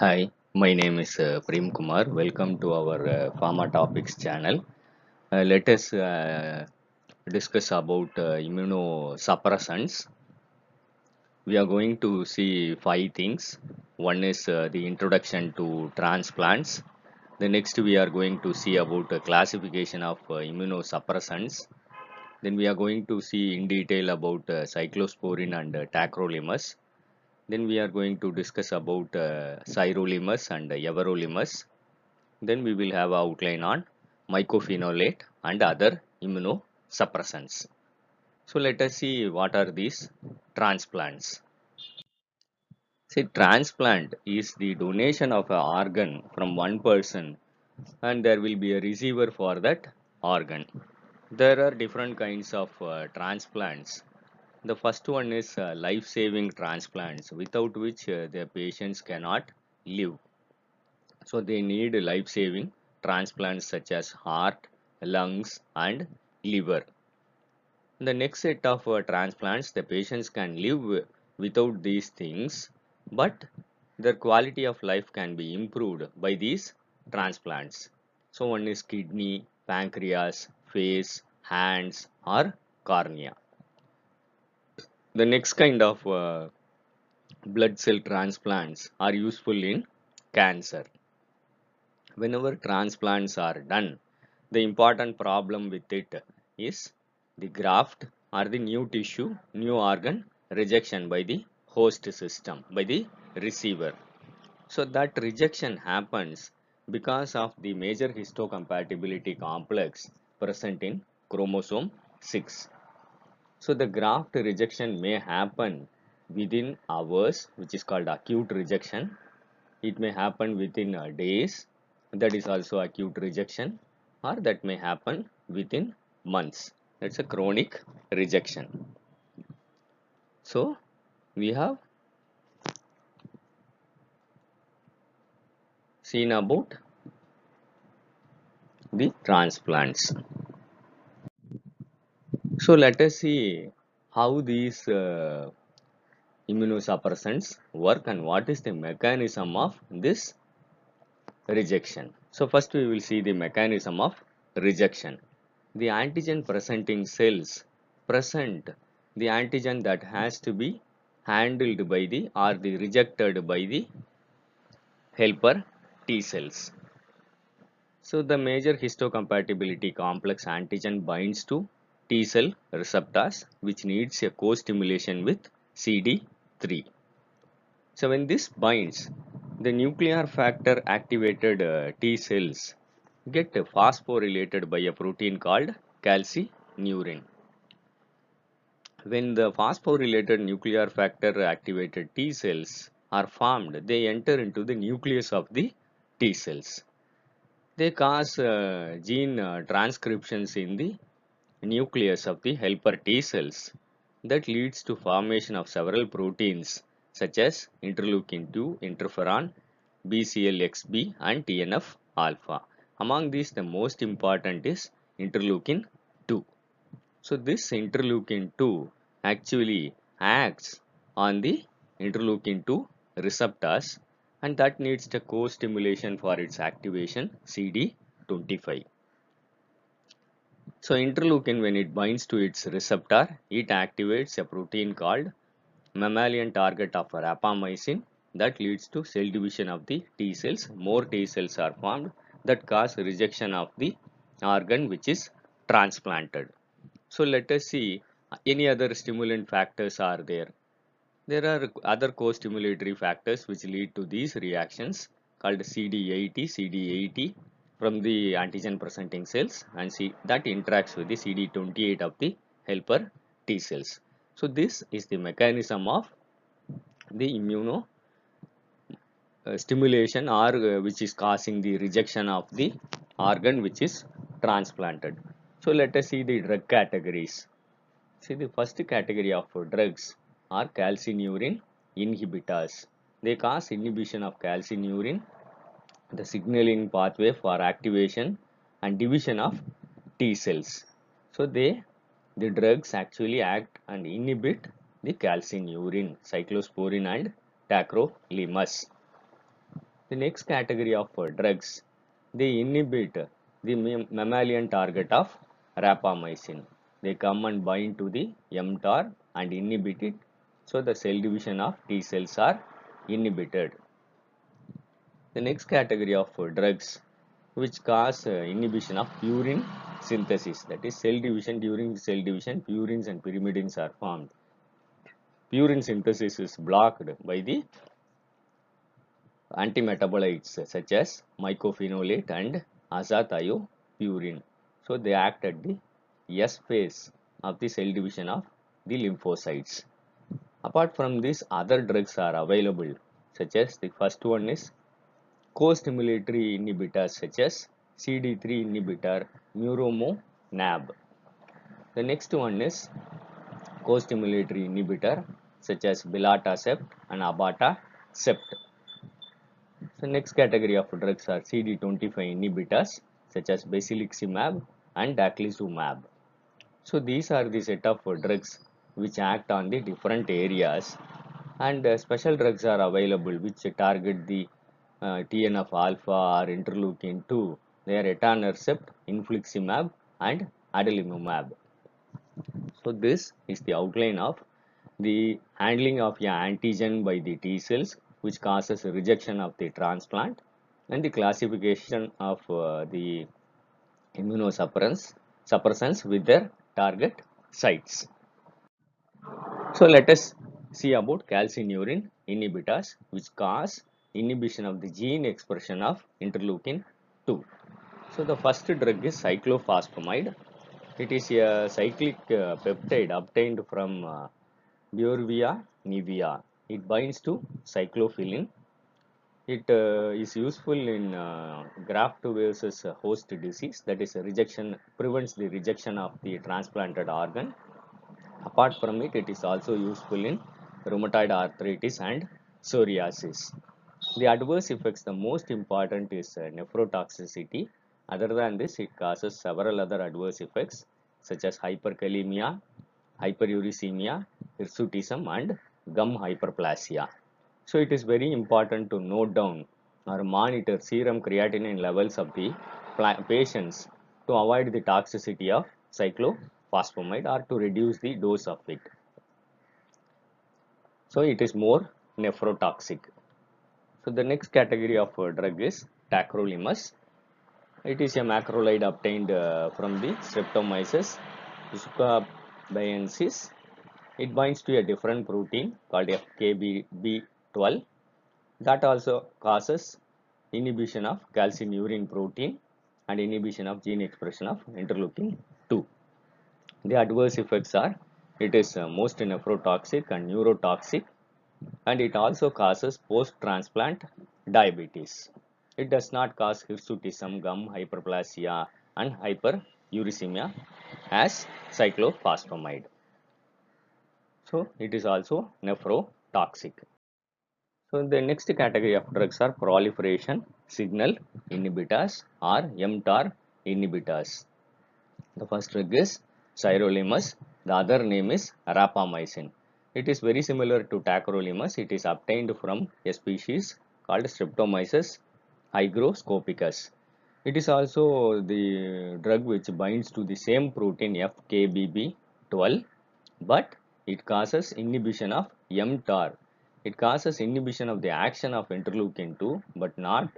Hi, my name is uh, Prem Kumar. Welcome to our uh, Pharma Topics channel. Uh, let us uh, discuss about uh, immunosuppressants. We are going to see five things. One is uh, the introduction to transplants. The next we are going to see about classification of uh, immunosuppressants. Then we are going to see in detail about uh, cyclosporin and tacrolimus. Then we are going to discuss about uh, sirolimus and everolimus. Then we will have outline on mycophenolate and other immunosuppressants. So let us see what are these transplants. See, transplant is the donation of an organ from one person and there will be a receiver for that organ. There are different kinds of uh, transplants. The first one is uh, life-saving transplants without which uh, the patients cannot live. So they need life-saving transplants such as heart, lungs and liver. The next set of uh, transplants the patients can live without these things but their quality of life can be improved by these transplants. So one is kidney, pancreas, face, hands or cornea. The next kind of uh, blood cell transplants are useful in cancer. Whenever transplants are done, the important problem with it is the graft or the new tissue, new organ rejection by the host system, by the receiver. So that rejection happens because of the major histocompatibility complex present in chromosome 6. So the graft rejection may happen within hours which is called acute rejection. It may happen within uh, days that is also acute rejection or that may happen within months. That's a chronic rejection. So we have seen about the transplants. So let us see how these uh, immunosuppressants work and what is the mechanism of this rejection. So first we will see the mechanism of rejection. The antigen presenting cells present the antigen that has to be handled by the or the rejected by the helper T cells. So the major histocompatibility complex antigen binds to T cell receptors which needs a co-stimulation with CD3. So when this binds, the nuclear factor activated uh, T cells get phosphorylated by a protein called calcineurin. When the phosphorylated nuclear factor activated T cells are formed, they enter into the nucleus of the T cells. They cause uh, gene uh, transcriptions in the nucleus of the helper T cells that leads to formation of several proteins such as interleukin 2, interferon, BCLXB and TNF alpha. Among these the most important is interleukin 2. So this interleukin 2 actually acts on the interleukin 2 receptors and that needs the co-stimulation for its activation CD25. So interleukin when it binds to its receptor, it activates a protein called mammalian target of rapamycin that leads to cell division of the T cells. More T cells are formed that cause rejection of the organ which is transplanted. So let us see any other stimulant factors are there. There are other co-stimulatory factors which lead to these reactions called CD80, CD80 from the antigen presenting cells and see that interacts with the CD28 of the helper T cells. So this is the mechanism of the immuno uh, stimulation or uh, which is causing the rejection of the organ which is transplanted. So let us see the drug categories. See the first category of drugs are calcineurin inhibitors. They cause inhibition of calcineurin, the signaling pathway for activation and division of T cells. So they the drugs actually act and inhibit the calcineurin, cyclosporin and tacrolimus. The next category of uh, drugs, they inhibit the mammalian target of rapamycin. They come and bind to the mTOR and inhibit it. So the cell division of T cells are inhibited. The next category of drugs which cause uh, inhibition of purine synthesis that is cell division during cell division purines and pyrimidines are formed. Purine synthesis is blocked by the antimetabolites such as mycophenolate and azathioprine. So they act at the S phase of the cell division of the lymphocytes. Apart from this, other drugs are available such as the first one is co-stimulatory inhibitors such as CD3 inhibitor Muromonab. The next one is co-stimulatory inhibitor such as belatacept and abatacept. The next category of drugs are CD25 inhibitors such as basiliximab and daclizumab. So these are the set of drugs which act on the different areas and uh, special drugs are available which target the uh, TNF alpha or interleukin 2. They are etanercept, infliximab and adalimumab. So this is the outline of the handling of an antigen by the T cells which causes rejection of the transplant and the classification of uh, the immunosuppressants suppressants with their target sites. So let us see about calcineurin inhibitors which cause inhibition of the gene expression of interleukin 2. So the first drug is cyclophosphamide. It is a cyclic uh, peptide obtained from uh, Beauveria nivea it binds to cyclophilin. It uh, is useful in uh, graft versus host disease that is rejection prevents the rejection of the transplanted organ. Apart from it, it is also useful in rheumatoid arthritis and psoriasis. The adverse effects, the most important is uh, nephrotoxicity. Other than this, it causes several other adverse effects such as hyperkalemia, hyperuricemia, hirsutism and gum hyperplasia. So it is very important to note down or monitor serum creatinine levels of the patients to avoid the toxicity of cyclophosphamide or to reduce the dose of it. So it is more nephrotoxic. So the next category of uh, drug is tacrolimus. It is a macrolide obtained uh, from the Streptomyces tsukubaensis it binds to a different protein called FKBP12 that also causes inhibition of calcineurin protein and inhibition of gene expression of interleukin 2. The adverse effects are it is uh, most nephrotoxic and neurotoxic and it also causes post-transplant diabetes. It does not cause hirsutism, gum hyperplasia and hyperuricemia as cyclophosphamide. So it is also nephrotoxic. So the next category of drugs are proliferation signal inhibitors or mTOR inhibitors. The first drug is sirolimus. The other name is rapamycin. It is very similar to tacrolimus. It is obtained from a species called Streptomyces hygroscopicus. It is also the drug which binds to the same protein FKBP12 but it causes inhibition of mTOR. It causes inhibition of the action of interleukin 2 but not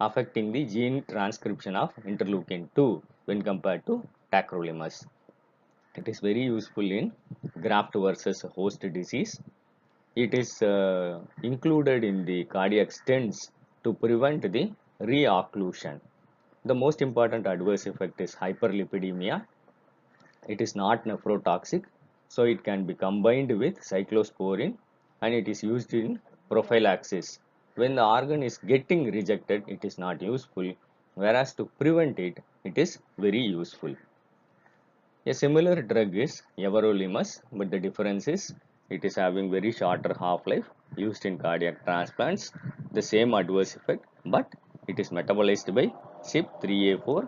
affecting the gene transcription of interleukin 2 when compared to tacrolimus. It is very useful in graft versus host disease. It is uh, included in the cardiac stents to prevent the reocclusion. The most important adverse effect is hyperlipidemia. It is not nephrotoxic so it can be combined with cyclosporine and it is used in prophylaxis. When the organ is getting rejected, it is not useful, whereas to prevent it, it is very useful. A similar drug is everolimus, but the difference is it is having very shorter half-life used in cardiac transplants, the same adverse effect, but it is metabolized by CYP3A4.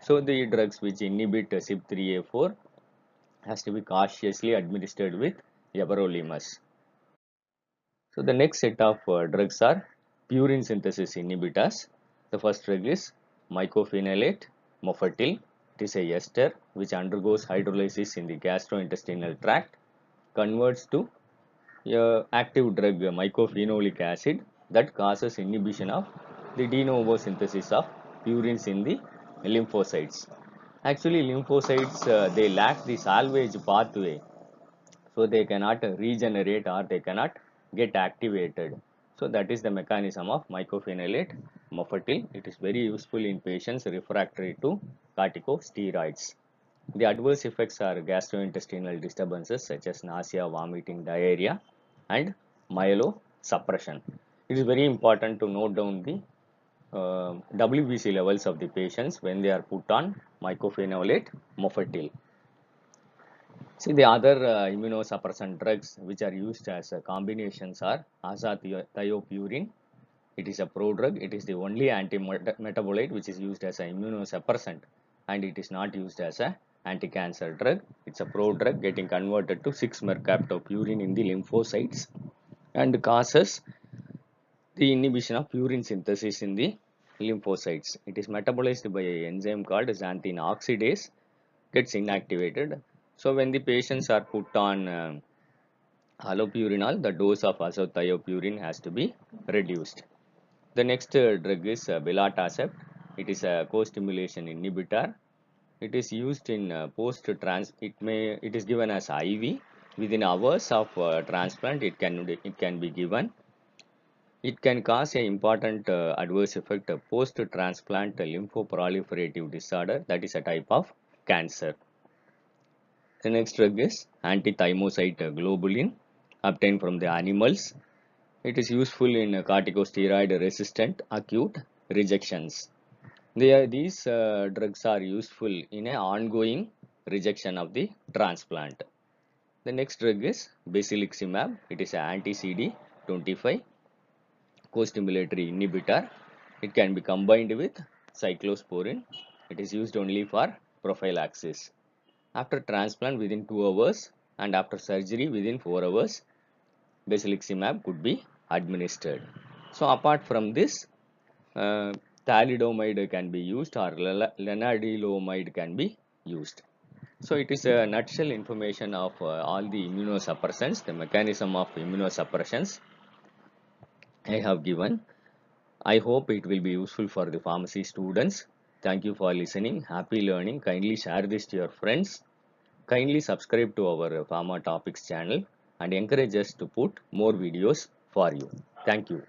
So the drugs which inhibit CYP3A4 has to be cautiously administered with everolimus. So the next set of uh, drugs are purine synthesis inhibitors. The first drug is mycophenolate mofetil. It is a ester which undergoes hydrolysis in the gastrointestinal tract, converts to a active drug mycophenolic acid that causes inhibition of the de novo synthesis of purines in the lymphocytes. Actually, lymphocytes uh, they lack the salvage pathway, so they cannot regenerate or they cannot get activated. So that is the mechanism of mycophenolate mofetil. It is very useful in patients refractory to corticosteroids. The adverse effects are gastrointestinal disturbances such as nausea, vomiting, diarrhea and myelosuppression. It is very important to note down the uh, WBC levels of the patients when they are put on mycophenolate mofetil. See the other uh, immunosuppressant drugs which are used as uh, combinations are azathioprine. It is a prodrug. It is the only anti-metabolite which is used as an immunosuppressant and it is not used as a anti-cancer drug. It's a prodrug getting converted to 6-mercaptopurine in the lymphocytes and causes the inhibition of purine synthesis in the lymphocytes. It is metabolized by an enzyme called xanthine oxidase gets inactivated. So when the patients are put on uh, allopurinol, the dose of azathioprine has to be reduced. The next uh, drug is uh, belatacept. It is a co-stimulation inhibitor. It is used in uh, post-trans. It may. It is given as IV. Within hours of uh, transplant, it can it can be given. It can cause an important uh, adverse effect of post-transplant lymphoproliferative disorder. That is a type of cancer. The next drug is anti-thymocyte globulin obtained from the animals. It is useful in corticosteroid resistant acute rejections. They, these uh, drugs are useful in an ongoing rejection of the transplant. The next drug is basiliximab. It is an anti-CD25 co-stimulatory inhibitor. It can be combined with cyclosporin. It is used only for prophylaxis. After transplant within 2 hours and after surgery within 4 hours, basiliximab could be administered. So apart from this, uh, thalidomide can be used or lenalidomide can be used. So it is a nutshell information of uh, all the immunosuppressants, the mechanism of immunosuppressants I have given. I hope it will be useful for the pharmacy students. Thank you for listening. Happy learning. Kindly share this to your friends. Kindly subscribe to our Pharma Topics channel and encourage us to put more videos for you. Thank you.